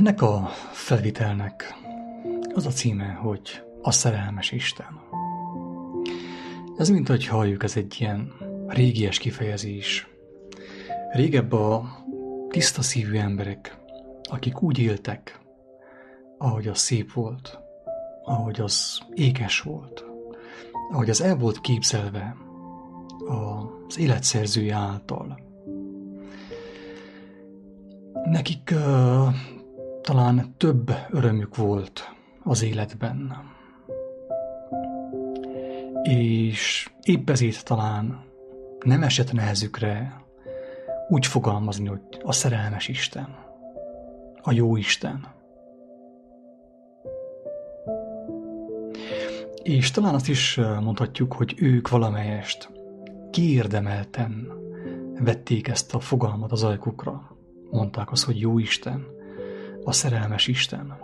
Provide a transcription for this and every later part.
Ennek a felvitelnek az a címe, hogy a szerelmes Isten. Ez, mint hogy halljuk, ez egy ilyen régies kifejezés. Régebb a tiszta szívű emberek, akik úgy éltek, ahogy az szép volt, ahogy az ékes volt, ahogy az el volt képzelve az életszerzője által. Nekik uh, talán több örömük volt az életben. És épp ezért talán nem esett nehezükre úgy fogalmazni, hogy a szerelmes Isten, a jó Isten. És talán azt is mondhatjuk, hogy ők valamelyest kiérdemelten vették ezt a fogalmat az ajkukra. Mondták azt, hogy jó Isten, a szerelmes Isten.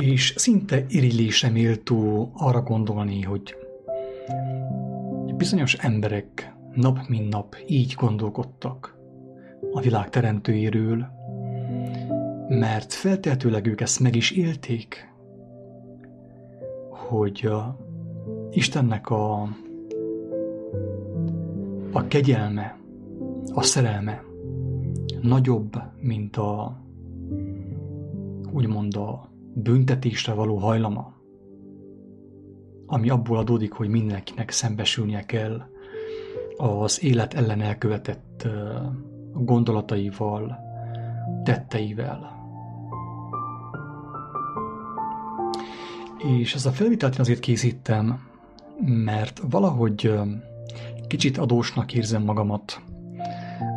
És szinte irillésre méltó arra gondolni, hogy bizonyos emberek nap mint nap így gondolkodtak a világ teremtőjéről, mert feltehetőleg ők ezt meg is élték, hogy a Istennek a, a kegyelme, a szerelme nagyobb, mint a úgymond a büntetésre való hajlama, ami abból adódik, hogy mindenkinek szembesülnie kell az élet ellen elkövetett gondolataival, tetteivel. És ez a felvitelt én azért készítem, mert valahogy kicsit adósnak érzem magamat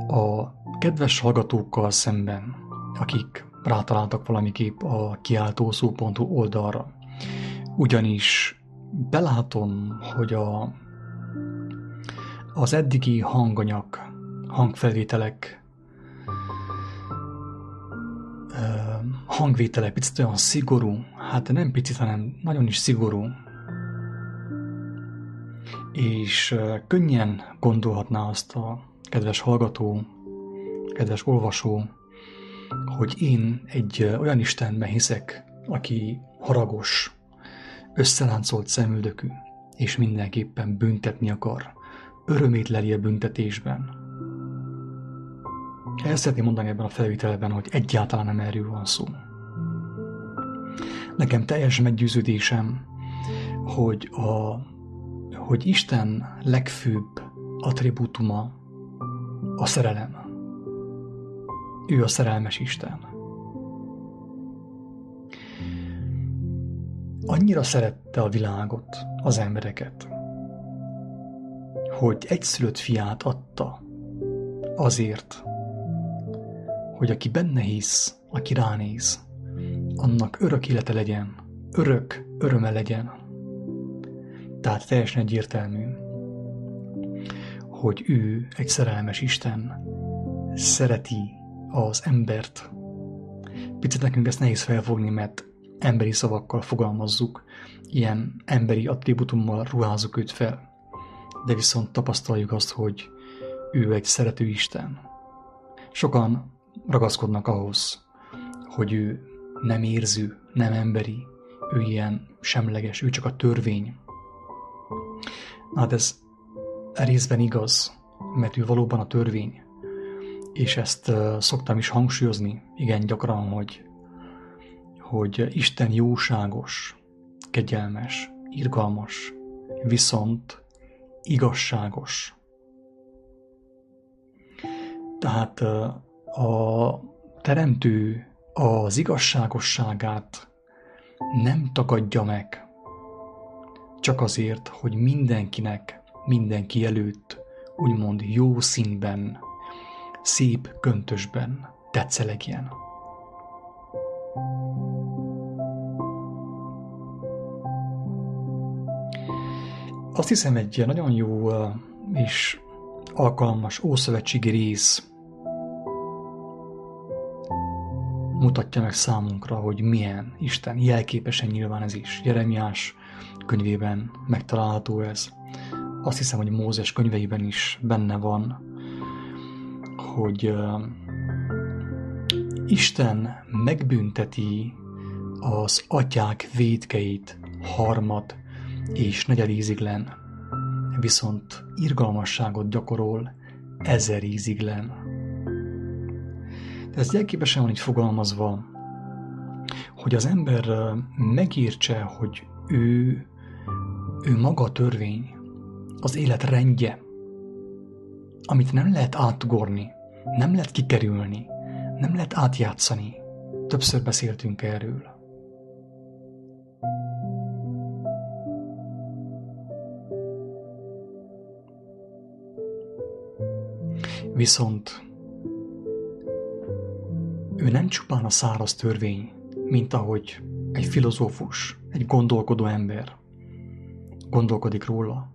a kedves hallgatókkal szemben, akik rátaláltak valamiképp a kiáltószó.hu oldalra. Ugyanis belátom, hogy a, az eddigi hanganyag, hangfelvételek, hangvételek picit olyan szigorú, hát nem picit, hanem nagyon is szigorú, és könnyen gondolhatná azt a kedves hallgató, kedves olvasó, hogy én egy olyan Istenben hiszek, aki haragos, összeláncolt szemüldökű, és mindenképpen büntetni akar, örömét leli a büntetésben. El szeretném mondani ebben a felvételben, hogy egyáltalán nem erről van szó. Nekem teljes meggyőződésem, hogy, a, hogy Isten legfőbb attribútuma a szerelem. Ő a szerelmes Isten. Annyira szerette a világot, az embereket, hogy egyszülött fiát adta azért, hogy aki benne hisz, aki ránéz, annak örök élete legyen, örök öröme legyen. Tehát teljesen egyértelmű, hogy ő egy szerelmes Isten, szereti az embert. Picit nekünk ezt nehéz felfogni, mert emberi szavakkal fogalmazzuk, ilyen emberi attribútummal ruházunk őt fel. De viszont tapasztaljuk azt, hogy ő egy szerető Isten. Sokan ragaszkodnak ahhoz, hogy ő nem érző, nem emberi, ő ilyen semleges, ő csak a törvény. Hát ez részben igaz, mert ő valóban a törvény, és ezt szoktam is hangsúlyozni, igen gyakran, hogy, hogy Isten jóságos, kegyelmes, irgalmas, viszont igazságos. Tehát a teremtő az igazságosságát nem tagadja meg, csak azért, hogy mindenkinek, mindenki előtt úgymond jó színben szép köntösben tetszelegjen. Azt hiszem egy nagyon jó és alkalmas ószövetségi rész mutatja meg számunkra, hogy milyen Isten, jelképesen nyilván ez is. Jeremiás könyvében megtalálható ez. Azt hiszem, hogy Mózes könyveiben is benne van, hogy Isten megbünteti az atyák védkeit harmad és negyedíziglen, viszont irgalmasságot gyakorol ezer íziglen. De ez jelképesen van így fogalmazva, hogy az ember megértse, hogy ő, ő maga a törvény, az élet rendje, amit nem lehet átugorni, nem lehet kikerülni, nem lehet átjátszani. Többször beszéltünk erről. Viszont ő nem csupán a száraz törvény, mint ahogy egy filozófus, egy gondolkodó ember gondolkodik róla.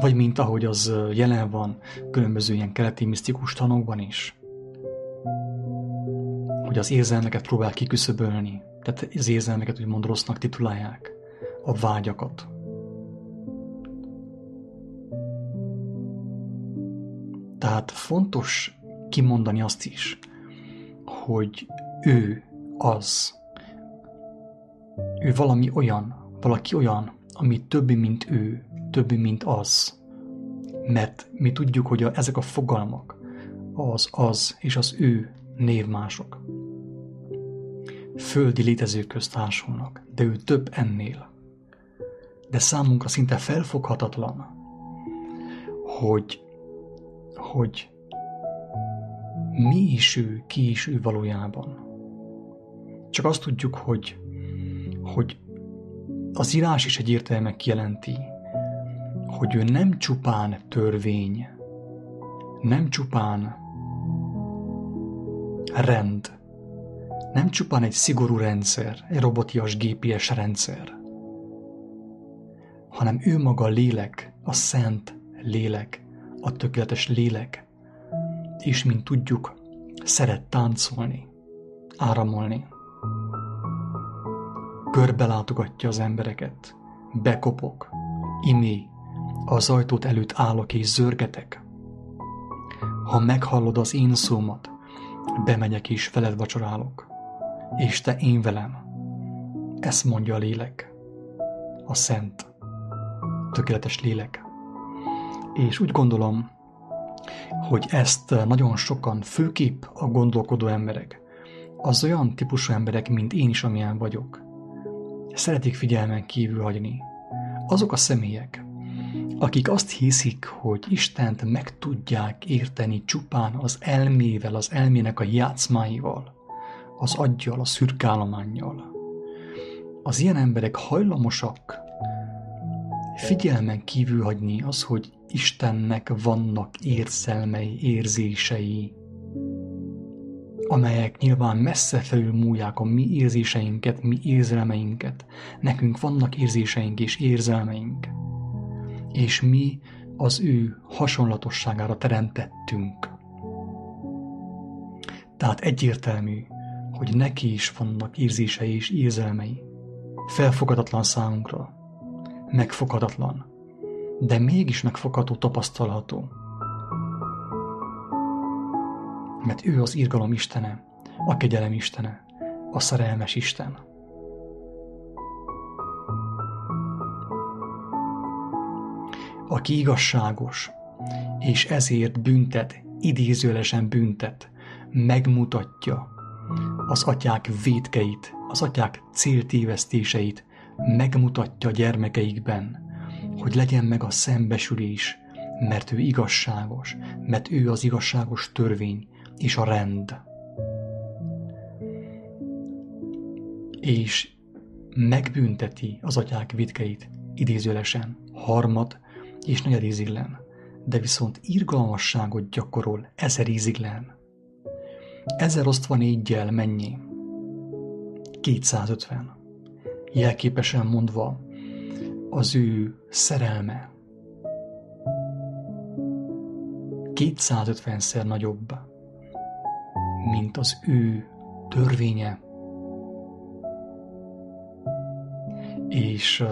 Vagy mint ahogy az jelen van különböző ilyen keleti misztikus tanokban is. Hogy az érzelmeket próbál kiküszöbölni, tehát az érzelmeket úgymond rossznak titulálják, a vágyakat. Tehát fontos kimondani azt is, hogy ő az, ő valami olyan, valaki olyan, ami többi, mint ő, többi, mint az. Mert mi tudjuk, hogy a, ezek a fogalmak, az, az és az ő névmások. Földi létező társulnak, de ő több ennél. De számunkra szinte felfoghatatlan, hogy, hogy mi is ő, ki is ő valójában. Csak azt tudjuk, hogy, hogy az írás is egyértelműen kijelenti, hogy ő nem csupán törvény, nem csupán rend, nem csupán egy szigorú rendszer, egy robotias GPS rendszer, hanem ő maga a lélek, a szent lélek, a tökéletes lélek, és mint tudjuk, szeret táncolni, áramolni. Körbe látogatja az embereket, bekopok, imé, az ajtót előtt állok és zörgetek. Ha meghallod az én szómat, bemegyek és veled vacsorálok, és te én velem. Ezt mondja a lélek, a szent, tökéletes lélek. És úgy gondolom, hogy ezt nagyon sokan, főképp a gondolkodó emberek, az olyan típusú emberek, mint én is, amilyen vagyok, szeretik figyelmen kívül hagyni. Azok a személyek, akik azt hiszik, hogy Istent meg tudják érteni csupán az elmével, az elmének a játszmáival, az aggyal, a szürkálományjal. Az ilyen emberek hajlamosak figyelmen kívül hagyni az, hogy Istennek vannak érzelmei, érzései, amelyek nyilván messze felül múlják a mi érzéseinket, mi érzelmeinket. Nekünk vannak érzéseink és érzelmeink. És mi az ő hasonlatosságára teremtettünk. Tehát egyértelmű, hogy neki is vannak érzései és érzelmei. Felfogadatlan számunkra. Megfoghatatlan de mégis megfogható, tapasztalható. Mert ő az irgalom istene, a kegyelem istene, a szerelmes Isten. Aki igazságos, és ezért büntet, idézőlesen büntet, megmutatja az atyák védkeit, az atyák céltévesztéseit, megmutatja gyermekeikben, hogy legyen meg a szembesülés, mert ő igazságos, mert ő az igazságos törvény és a rend. És megbünteti az atyák vidkeit, idézőlesen, harmad és negyed íziglen, de viszont irgalmasságot gyakorol ezer íziglen. Ezer osztva négyel mennyi? 250. Jelképesen mondva, az ő szerelme 250-szer nagyobb, mint az ő törvénye. És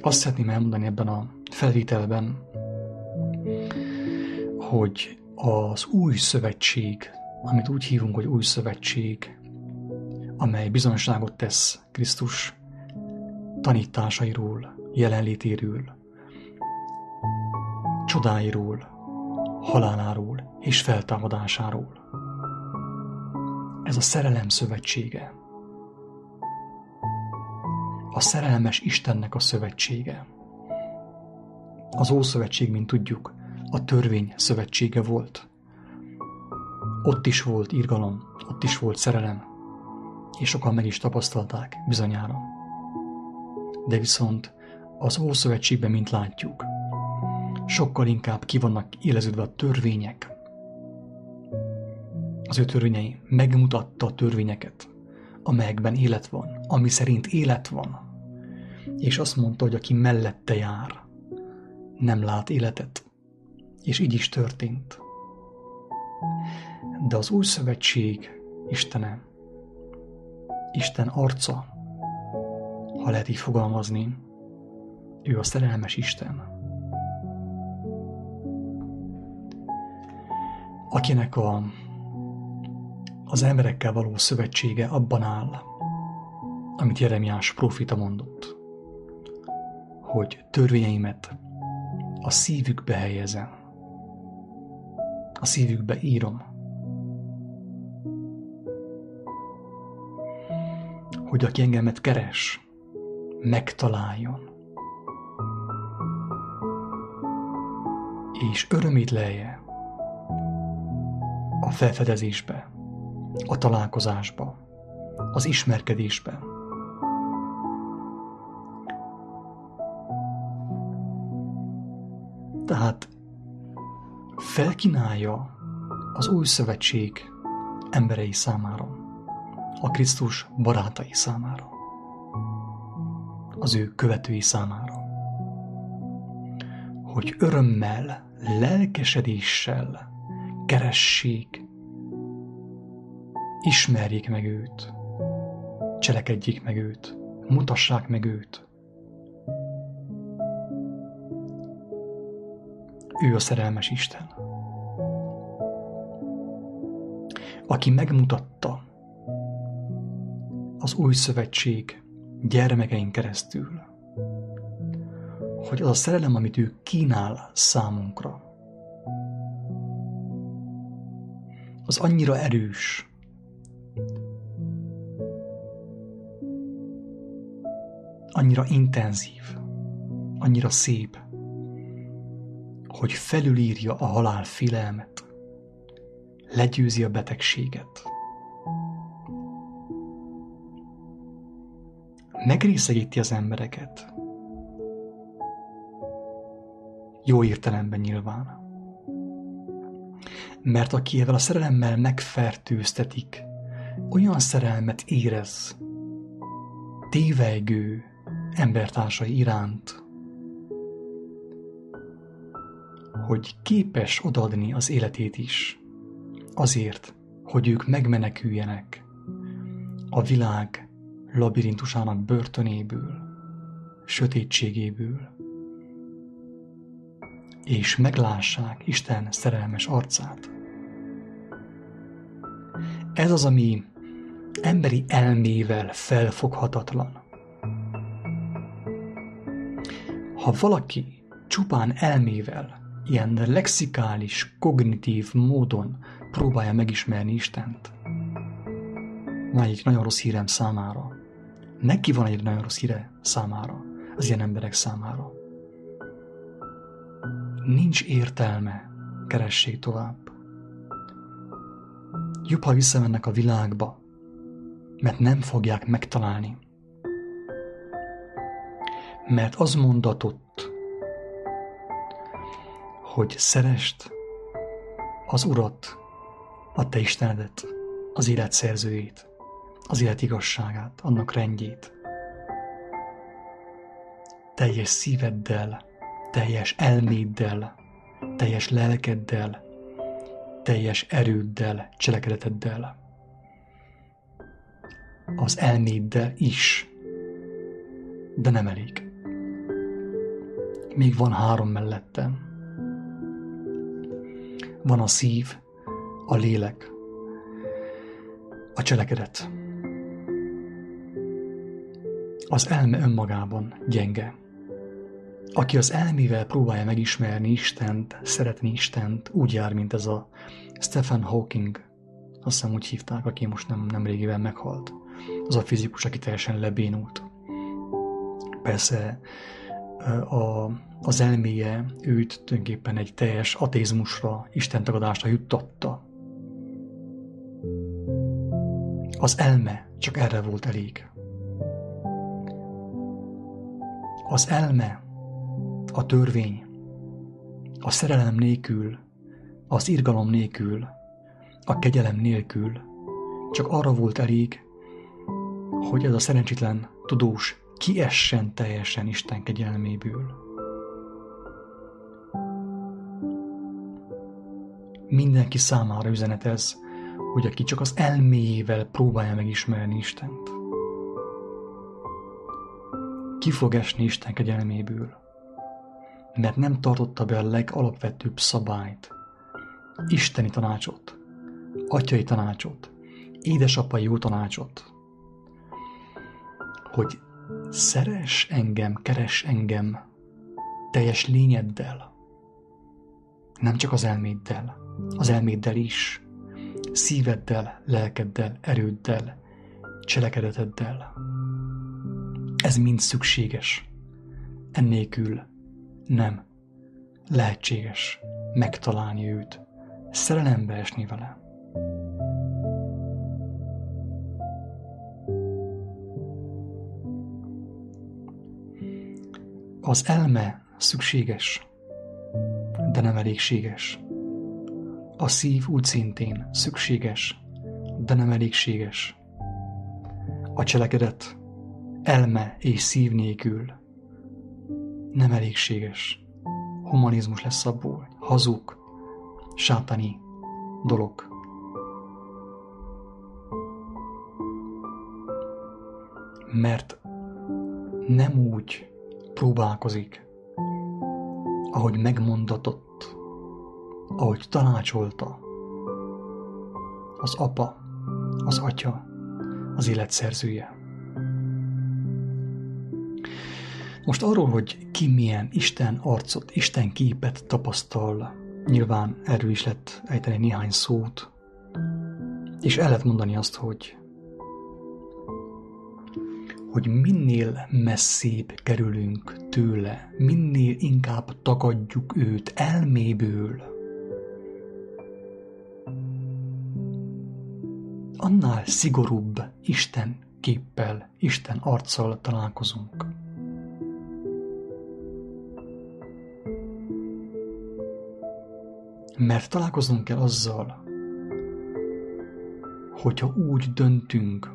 azt szeretném elmondani ebben a felvételben, hogy az új szövetség amit úgy hívunk, hogy új szövetség, amely bizonságot tesz Krisztus tanításairól, jelenlétéről, csodáiról, haláláról és feltámadásáról. Ez a szerelem szövetsége. A szerelmes Istennek a szövetsége. Az Ószövetség, mint tudjuk, a törvény szövetsége volt. Ott is volt irgalom, ott is volt szerelem, és sokan meg is tapasztalták bizonyára. De viszont az Ószövetségben, mint látjuk, sokkal inkább ki vannak éleződve a törvények. Az ő törvényei megmutatta a törvényeket, amelyekben élet van, ami szerint élet van. És azt mondta, hogy aki mellette jár, nem lát életet. És így is történt. De az új szövetség Istene, Isten arca, ha lehet így fogalmazni, ő a szerelmes Isten. Akinek a, az emberekkel való szövetsége abban áll, amit Jeremiás profita mondott, hogy törvényeimet a szívükbe helyezem, a szívükbe írom, hogy aki engemet keres, megtaláljon, és örömét lelje a felfedezésbe, a találkozásba, az ismerkedésbe. Felkínálja az új szövetség emberei számára, a Krisztus barátai számára, az ő követői számára, hogy örömmel, lelkesedéssel keressék, ismerjék meg őt, cselekedjék meg őt, mutassák meg őt. Ő a szerelmes Isten. Aki megmutatta. Az új szövetség gyermekeink keresztül, hogy az a szerelem, amit ő kínál számunkra, az annyira erős, annyira intenzív, annyira szép, hogy felülírja a halál félelmet, legyőzi a betegséget. Megrészegíti az embereket. Jó értelemben nyilván. Mert aki ezzel a szerelemmel megfertőztetik, olyan szerelmet érez tévejgő embertársai iránt, hogy képes odaadni az életét is, azért, hogy ők megmeneküljenek a világ labirintusának börtönéből, sötétségéből, és meglássák Isten szerelmes arcát. Ez az, ami emberi elmével felfoghatatlan. Ha valaki csupán elmével, ilyen lexikális, kognitív módon próbálja megismerni Istent, van egy nagyon rossz hírem számára. Neki van egy nagyon rossz híre számára, az ilyen emberek számára. Nincs értelme, keressék tovább. Jobb, ha visszamennek a világba, mert nem fogják megtalálni. Mert az mondatott, hogy szerest az Urat, a te Istenedet, az élet szerzőjét, az élet igazságát, annak rendjét. Teljes szíveddel, teljes elméddel, teljes lelkeddel, teljes erőddel, cselekedeteddel. Az elméddel is, de nem elég. Még van három mellettem. Van a szív, a lélek, cselekedet. Az elme önmagában gyenge. Aki az elmével próbálja megismerni Istent, szeretni Istent, úgy jár, mint ez a Stephen Hawking, azt hiszem úgy hívták, aki most nem, nem régiben meghalt. Az a fizikus, aki teljesen lebénult. Persze a, az elméje őt tulajdonképpen egy teljes ateizmusra, istentagadásra juttatta. Az elme csak erre volt elég. Az elme, a törvény, a szerelem nélkül, az irgalom nélkül, a kegyelem nélkül csak arra volt elég, hogy ez a szerencsétlen tudós kiessen teljesen Isten kegyelméből. Mindenki számára üzenet ez, hogy aki csak az elméjével próbálja megismerni Istent. Ki fog esni Isten kegyelméből, mert nem tartotta be a legalapvetőbb szabályt, isteni tanácsot, atyai tanácsot, édesapai jó tanácsot, hogy szeres engem, keres engem teljes lényeddel, nem csak az elméddel, az elméddel is, szíveddel, lelkeddel, erőddel, cselekedeteddel. Ez mind szükséges. Ennélkül nem lehetséges megtalálni őt, szerelembe esni vele. Az elme szükséges, de nem elégséges. A szív úgy szintén szükséges, de nem elégséges. A cselekedet elme és szív nélkül nem elégséges. Humanizmus lesz abból, hazug, sátani dolog. Mert nem úgy próbálkozik, ahogy megmondatott, ahogy tanácsolta az apa, az atya, az élet szerzője. Most arról, hogy ki milyen Isten arcot, Isten képet tapasztal, nyilván erről is lett ejteni néhány szót, és el lehet mondani azt, hogy hogy minél messzébb kerülünk tőle, minél inkább tagadjuk őt elméből, annál szigorúbb Isten képpel, Isten arccal találkozunk. Mert találkoznunk kell azzal, hogyha úgy döntünk,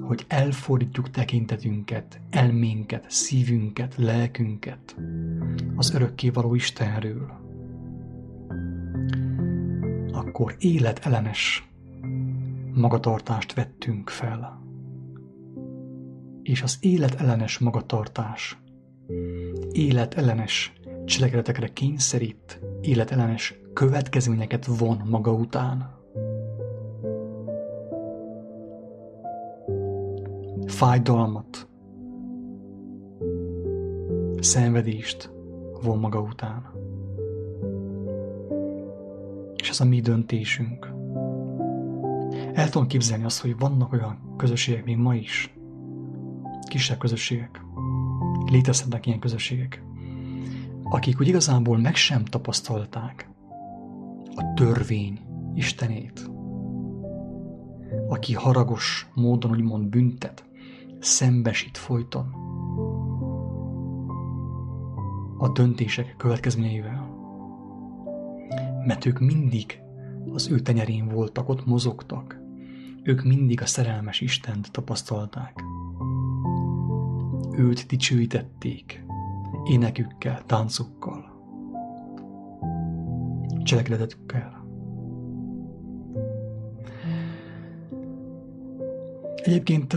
hogy elfordítjuk tekintetünket, elménket, szívünket, lelkünket az örökkévaló Istenről, akkor életellenes magatartást vettünk fel. És az életellenes magatartás életellenes cselekedetekre kényszerít, életellenes következményeket von maga után. fájdalmat, szenvedést von maga után. És ez a mi döntésünk. El tudom képzelni azt, hogy vannak olyan közösségek még ma is, kisebb közösségek, létezhetnek ilyen közösségek, akik úgy igazából meg sem tapasztalták a törvény Istenét, aki haragos módon úgymond büntet, szembesít folyton. A döntések következményeivel. Mert ők mindig az ő tenyerén voltak, ott mozogtak. Ők mindig a szerelmes Istent tapasztalták. Őt dicsőítették, énekükkel, táncukkal, cselekedetükkel. Egyébként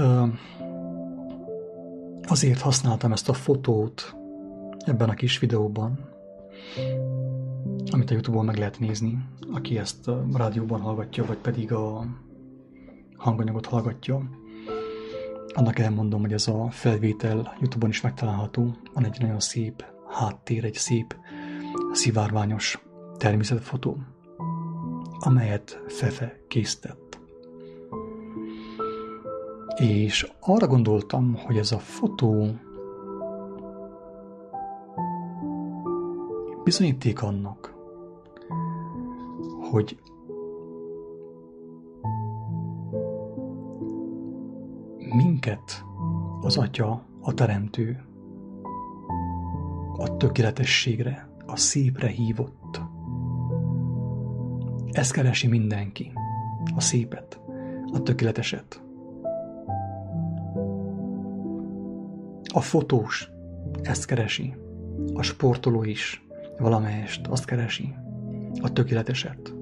Azért használtam ezt a fotót ebben a kis videóban, amit a Youtube-on meg lehet nézni, aki ezt a rádióban hallgatja, vagy pedig a, hanganyagot hallgatja, annak elmondom, hogy ez a felvétel YouTube-on is megtalálható. Van egy nagyon szép háttér, egy szép szivárványos természetfotó, amelyet Fefe készített. És arra gondoltam, hogy ez a fotó bizonyíték annak, hogy minket az Atya, a Teremtő, a tökéletességre, a szépre hívott. Ezt keresi mindenki, a szépet, a tökéleteset. A fotós ezt keresi, a sportoló is valamelyest azt keresi, a tökéleteset.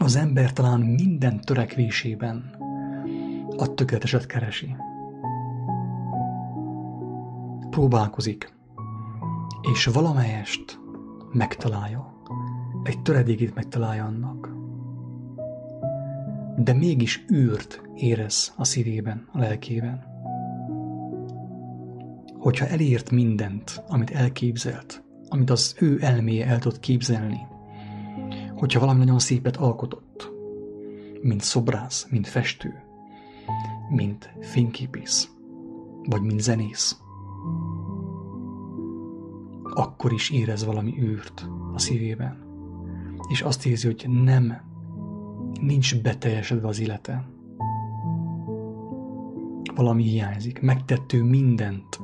Az ember talán minden törekvésében a tökéleteset keresi. Próbálkozik, és valamelyest megtalálja. Egy töredékét megtalálja annak. De mégis űrt érez a szívében, a lelkében. Hogyha elért mindent, amit elképzelt, amit az ő elméje el tud képzelni, hogyha valami nagyon szépet alkotott, mint szobrász, mint festő, mint fényképész, vagy mint zenész, akkor is érez valami űrt a szívében, és azt érzi, hogy nem, nincs beteljesedve az élete. Valami hiányzik, megtettő mindent,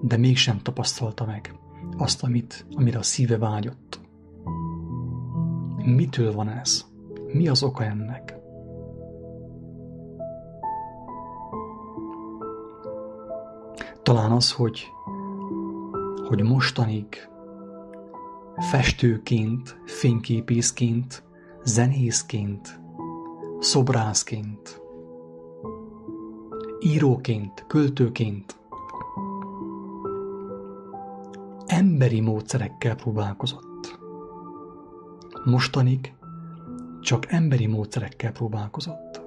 de mégsem tapasztalta meg azt, amit, amire a szíve vágyott. Mitől van ez? Mi az oka ennek? Talán az, hogy, hogy mostanig festőként, fényképészként, zenészként, szobrászként, íróként, költőként emberi módszerekkel próbálkozott. Mostanig csak emberi módszerekkel próbálkozott.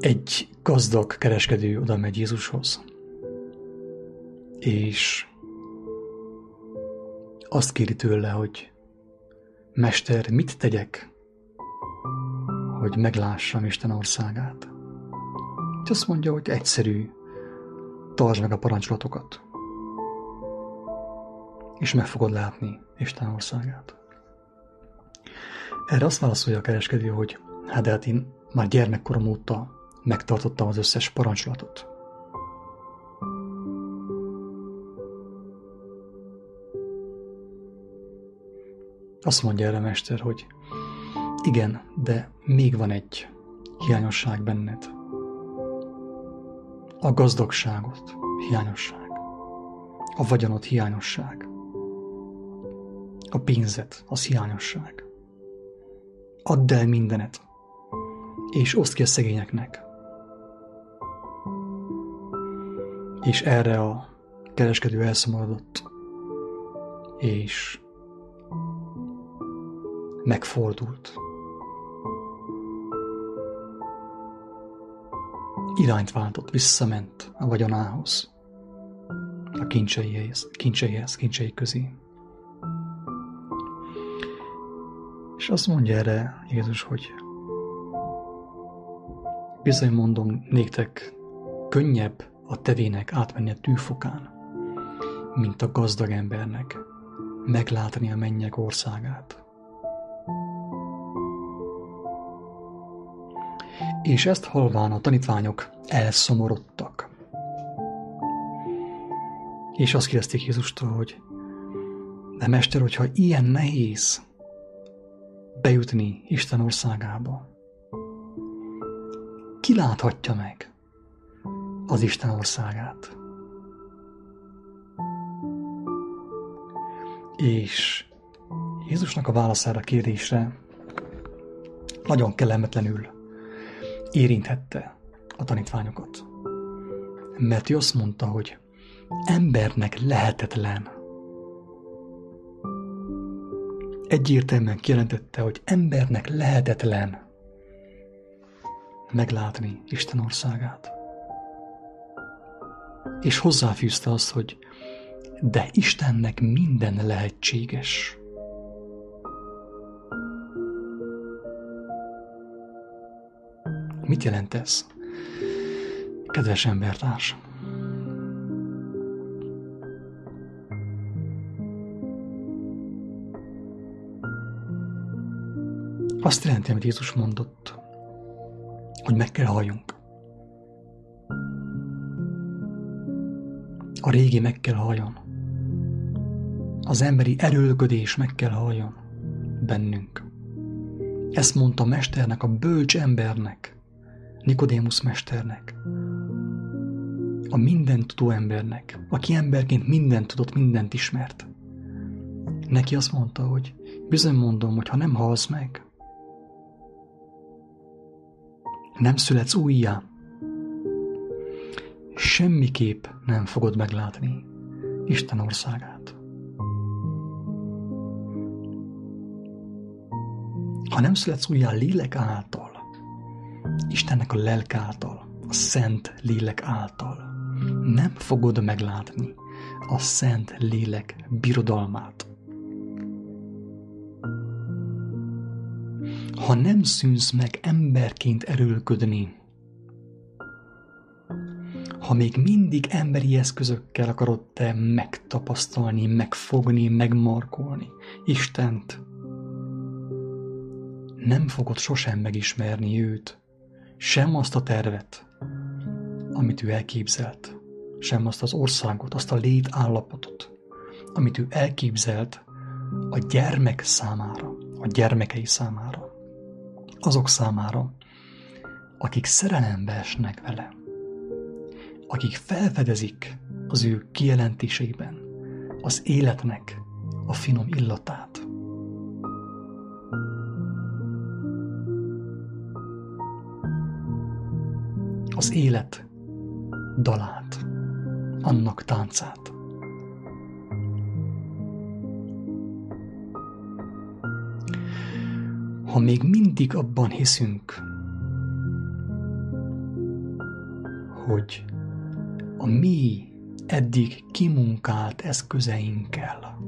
Egy gazdag kereskedő oda megy Jézushoz, és azt kéri tőle, hogy Mester, mit tegyek, hogy meglássam Isten országát? És azt mondja, hogy egyszerű, tartsd meg a parancsolatokat, és meg fogod látni Isten országát. Erre azt válaszolja a kereskedő, hogy hát de hát én már gyermekkorom óta megtartottam az összes parancsolatot. Azt mondja erre mester, hogy igen, de még van egy hiányosság benned. A gazdagságot hiányosság. A vagyonot hiányosság. A pénzet az hiányosság. Add el mindenet, és oszd ki a szegényeknek. És erre a kereskedő elszomorodott, és megfordult. Irányt váltott, visszament a vagyonához, a kincseihez, kincseihez, kincsei közé. És azt mondja erre Jézus, hogy bizony mondom néktek, könnyebb a tevének átmenni a tűfokán, mint a gazdag embernek meglátni a mennyek országát. És ezt halván a tanítványok elszomorodtak. És azt kérdezték Jézustól, hogy de mester, hogyha ilyen nehéz bejutni Isten országába, ki láthatja meg az Isten országát? És Jézusnak a válaszára a kérdésre nagyon kellemetlenül érinthette a tanítványokat. Mert ő azt mondta, hogy embernek lehetetlen egyértelműen kijelentette, hogy embernek lehetetlen meglátni Isten országát. És hozzáfűzte azt, hogy de Istennek minden lehetséges. Mit jelent ez? Kedves embertárs! Azt jelenti, amit Jézus mondott, hogy meg kell halljunk. A régi meg kell halljon. Az emberi erőlködés meg kell halljon bennünk. Ezt mondta mesternek, a bölcs embernek, Nikodémus mesternek, a mindent tudó embernek, aki emberként mindent tudott, mindent ismert. Neki azt mondta, hogy bizony mondom, hogy ha nem halsz meg, nem születsz újjá, semmiképp nem fogod meglátni Isten országát. Ha nem születsz újjá lélek által, Istennek a lelk által, a szent lélek által, nem fogod meglátni a szent lélek birodalmát. Ha nem szűnsz meg emberként erőlködni, ha még mindig emberi eszközökkel akarod te megtapasztalni, megfogni, megmarkolni Istent, nem fogod sosem megismerni őt, sem azt a tervet, amit ő elképzelt, sem azt az országot, azt a létállapotot, amit ő elképzelt a gyermek számára, a gyermekei számára. Azok számára, akik szerelembe esnek vele, akik felfedezik az ő kijelentésében az életnek a finom illatát. Az élet dalát, annak táncát. ha még mindig abban hiszünk, hogy a mi eddig kimunkált eszközeinkkel,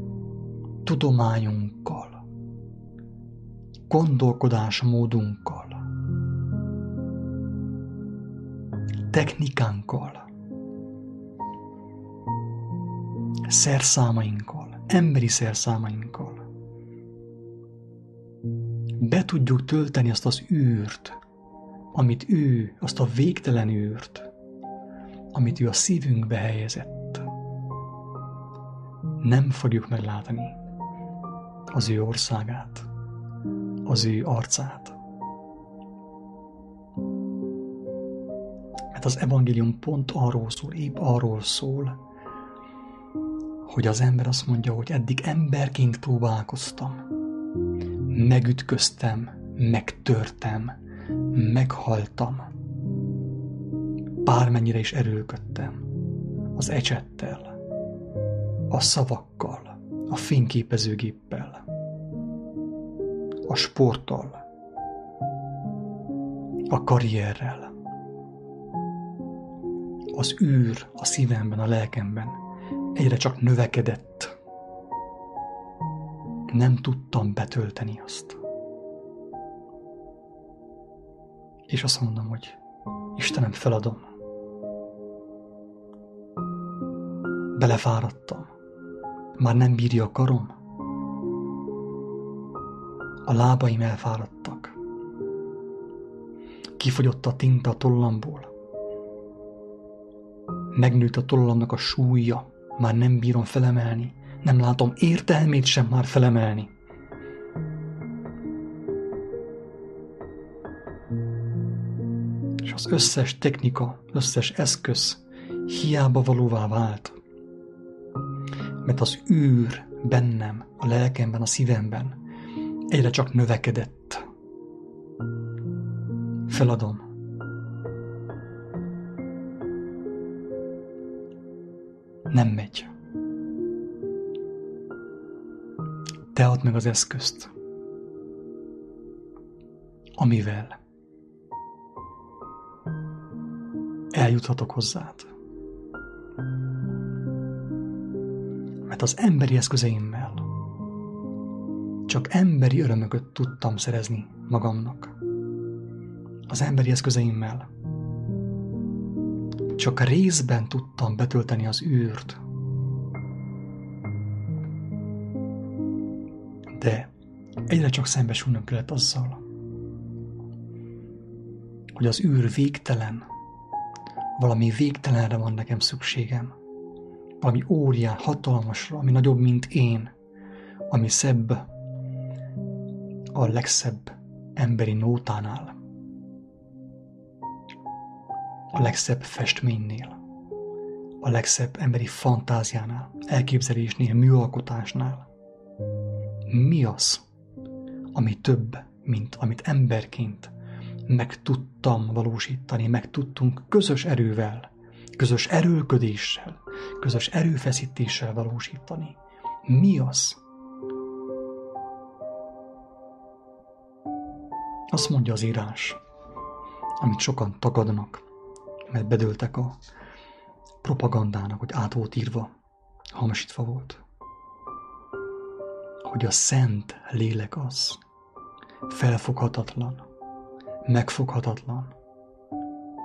tudományunkkal, gondolkodásmódunkkal, technikánkkal, szerszámainkkal, emberi szerszámainkkal, be tudjuk tölteni azt az űrt, amit ő, azt a végtelen űrt, amit ő a szívünkbe helyezett. Nem fogjuk meglátni az ő országát, az ő arcát. Mert az evangélium pont arról szól, épp arról szól, hogy az ember azt mondja, hogy eddig emberként próbálkoztam, megütköztem, megtörtem, meghaltam. Bármennyire is erőlködtem. Az ecsettel, a szavakkal, a fényképezőgéppel, a sporttal, a karrierrel. Az űr a szívemben, a lelkemben egyre csak növekedett nem tudtam betölteni azt. És azt mondom, hogy Istenem, feladom. Belefáradtam. Már nem bírja a karom. A lábaim elfáradtak. Kifogyott a tinta a tollamból. Megnőtt a tollamnak a súlya. Már nem bírom felemelni nem látom értelmét sem már felemelni. És az összes technika, összes eszköz hiába valóvá vált. Mert az űr bennem, a lelkemben, a szívemben egyre csak növekedett. Feladom. Nem megy. te add meg az eszközt, amivel eljuthatok hozzád. Az emberi eszközeimmel csak emberi örömöket tudtam szerezni magamnak. Az emberi eszközeimmel csak részben tudtam betölteni az űrt. De egyre csak szembesülnöm kellett azzal, hogy az űr végtelen, valami végtelenre van nekem szükségem. Valami óriás, hatalmasra, ami nagyobb, mint én, ami szebb, a legszebb emberi nótánál, a legszebb festménynél, a legszebb emberi fantáziánál, elképzelésnél, műalkotásnál. Mi az, ami több, mint amit emberként meg tudtam valósítani, meg tudtunk közös erővel, közös erőlködéssel, közös erőfeszítéssel valósítani. Mi az? Azt mondja az írás, amit sokan tagadnak, mert bedőltek a propagandának, hogy át volt írva, hamasítva volt. Hogy a szent lélek az, felfoghatatlan, megfoghatatlan,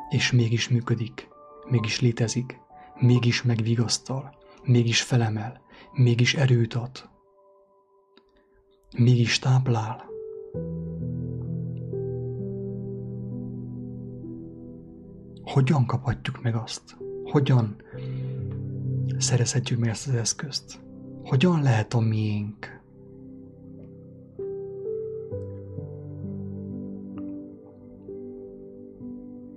és mégis működik, mégis létezik, mégis megvigasztal, mégis felemel, mégis erőt ad, mégis táplál. Hogyan kaphatjuk meg azt? Hogyan szerezhetjük meg ezt az eszközt? Hogyan lehet a miénk?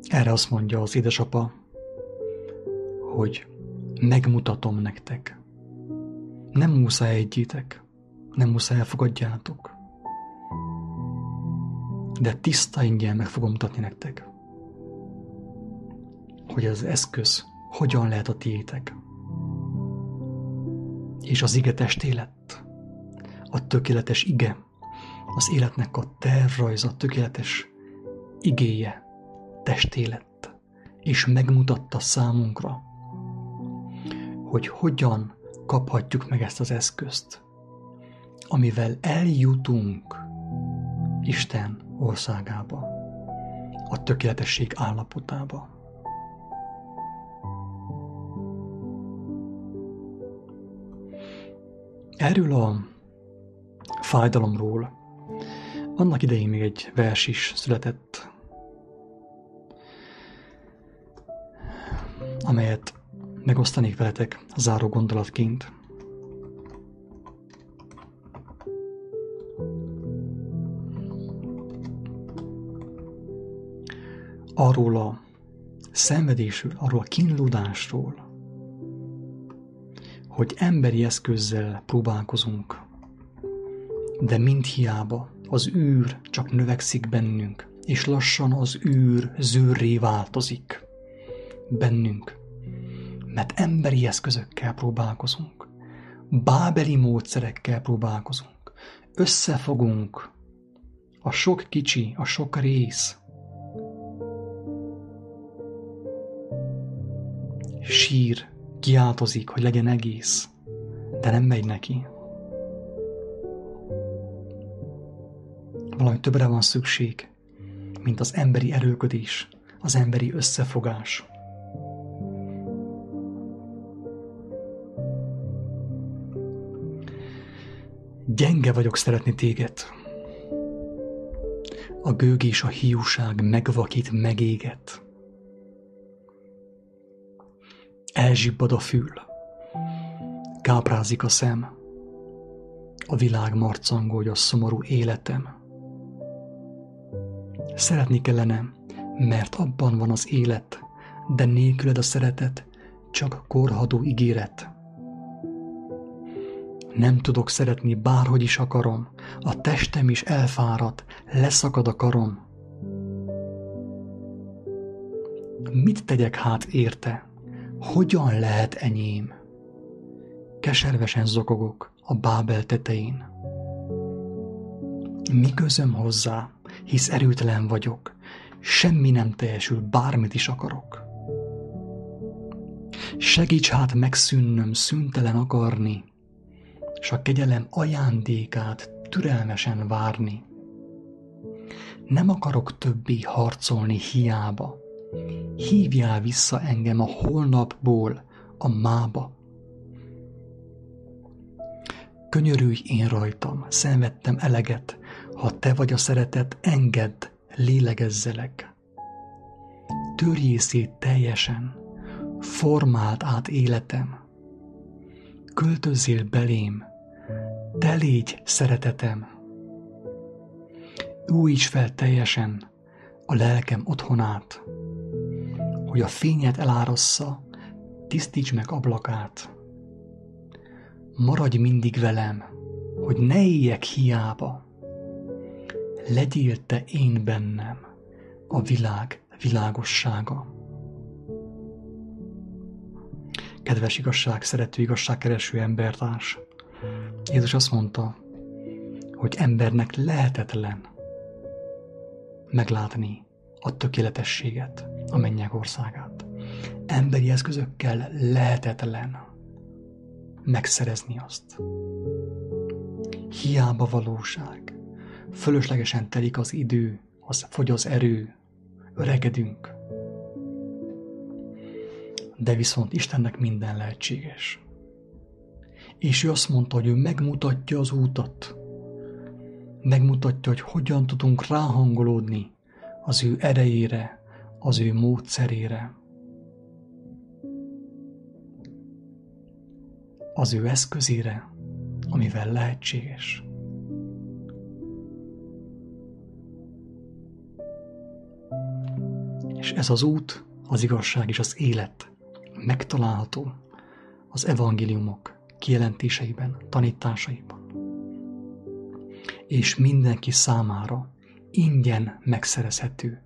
Erre azt mondja az édesapa, hogy megmutatom nektek. Nem muszáj egyítek, nem muszáj elfogadjátok. De tiszta ingyen meg fogom mutatni nektek, hogy az eszköz hogyan lehet a tiétek. És az ige testé a tökéletes ige, az életnek a tervrajza, a tökéletes igéje, testé lett, és megmutatta számunkra, hogy hogyan kaphatjuk meg ezt az eszközt, amivel eljutunk Isten országába, a tökéletesség állapotába. Erről a fájdalomról annak idején még egy vers is született megosztanék veletek záró gondolatként. Arról a szenvedésről, arról a kínlódásról, hogy emberi eszközzel próbálkozunk, de mind hiába az űr csak növekszik bennünk, és lassan az űr zőrré változik bennünk, mert emberi eszközökkel próbálkozunk, bábeli módszerekkel próbálkozunk, összefogunk, a sok kicsi, a sok rész, sír, kiáltozik, hogy legyen egész, de nem megy neki. Valami többre van szükség, mint az emberi erőködés, az emberi összefogás. Gyenge vagyok szeretni téged. A gőg és a hiúság megvakít, megéget. Elzsibbad a fül. Káprázik a szem. A világ marcangolja a szomorú életem. Szeretni kellene, mert abban van az élet, de nélküled a szeretet csak korhadó ígéret. Nem tudok szeretni, bárhogy is akarom. A testem is elfárad, leszakad a karom. Mit tegyek hát érte? Hogyan lehet enyém? Keservesen zokogok a bábel tetején. Mi közöm hozzá, hisz erőtelen vagyok, semmi nem teljesül, bármit is akarok. Segíts hát megszűnnöm szüntelen akarni, s a kegyelem ajándékát türelmesen várni. Nem akarok többé harcolni hiába. Hívjál vissza engem a holnapból a mába. Könyörülj én rajtam, szenvedtem eleget, ha te vagy a szeretet, engedd, lélegezzelek. Törjél szét teljesen, formáld át életem. Költözzél belém, te légy szeretetem. Újíts fel teljesen a lelkem otthonát, hogy a fényet elárassza, tisztíts meg ablakát. Maradj mindig velem, hogy ne éljek hiába. Legyél te én bennem, a világ világossága. Kedves igazság, szerető igazságkereső embertárs, Jézus azt mondta, hogy embernek lehetetlen meglátni a tökéletességet, a mennyek országát. Emberi eszközökkel lehetetlen megszerezni azt. Hiába valóság. Fölöslegesen telik az idő, az fogy az erő, öregedünk. De viszont Istennek minden lehetséges. És ő azt mondta, hogy ő megmutatja az útat. Megmutatja, hogy hogyan tudunk ráhangolódni az ő erejére, az ő módszerére. Az ő eszközére, amivel lehetséges. És ez az út, az igazság és az élet megtalálható az evangéliumok kijelentéseiben, tanításaiban. És mindenki számára ingyen megszerezhető.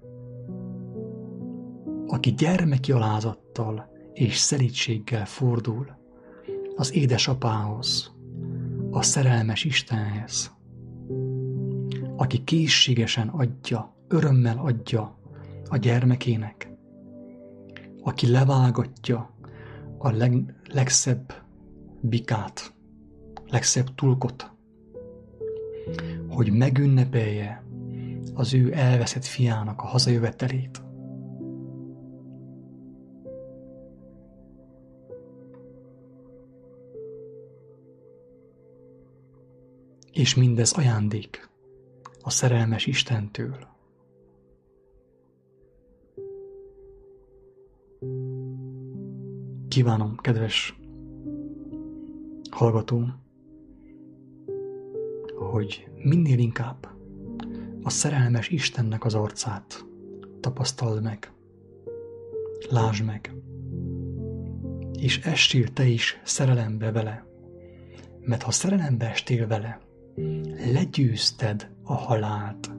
Aki gyermeki alázattal és szelítséggel fordul az édesapához, a szerelmes Istenhez, aki készségesen adja, örömmel adja a gyermekének, aki levágatja a leg, legszebb bikát, legszebb tulkot, hogy megünnepelje az ő elveszett fiának a hazajövetelét. És mindez ajándék a szerelmes Istentől. Kívánom, kedves hallgató, hogy minél inkább a szerelmes Istennek az arcát tapasztald meg, lásd meg, és estél te is szerelembe vele, mert ha szerelembe estél vele, legyőzted a halált,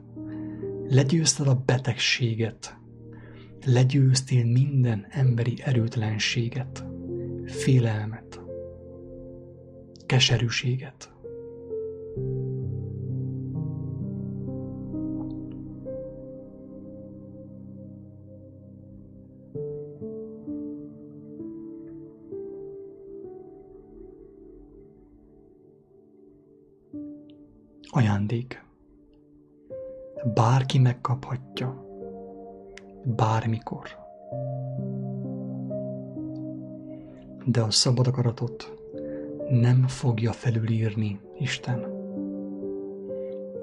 legyőzted a betegséget, legyőztél minden emberi erőtlenséget, félelmet, keserűséget. Ajándék. Bárki megkaphatja. Bármikor. De a szabad akaratot nem fogja felülírni Isten.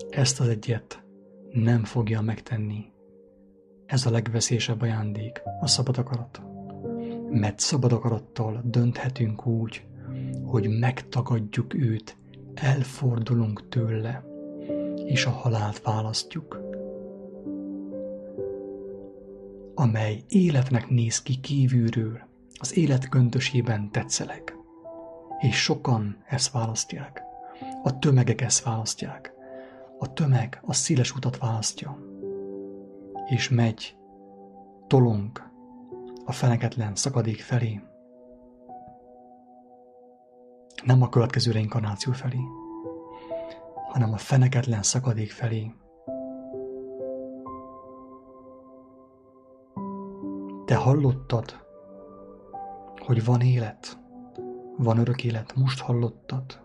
Ezt az egyet nem fogja megtenni. Ez a legveszélyesebb ajándék, a szabad akarat. Mert szabad akarattal dönthetünk úgy, hogy megtagadjuk őt, elfordulunk tőle, és a halált választjuk, amely életnek néz ki kívülről, az élet köntösében tetszeleg. És sokan ezt választják. A tömegek ezt választják. A tömeg a széles utat választja. És megy, tolunk a feneketlen szakadék felé. Nem a következő reinkarnáció felé, hanem a feneketlen szakadék felé. Te hallottad, hogy van élet, van örök élet, most hallottad.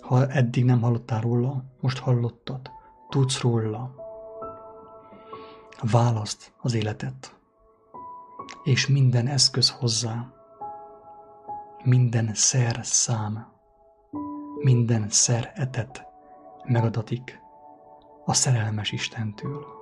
Ha eddig nem hallottál róla, most hallottad, tudsz róla. Választ az életet, és minden eszköz hozzá, minden szer szám, minden szer etet megadatik a szerelmes Istentől.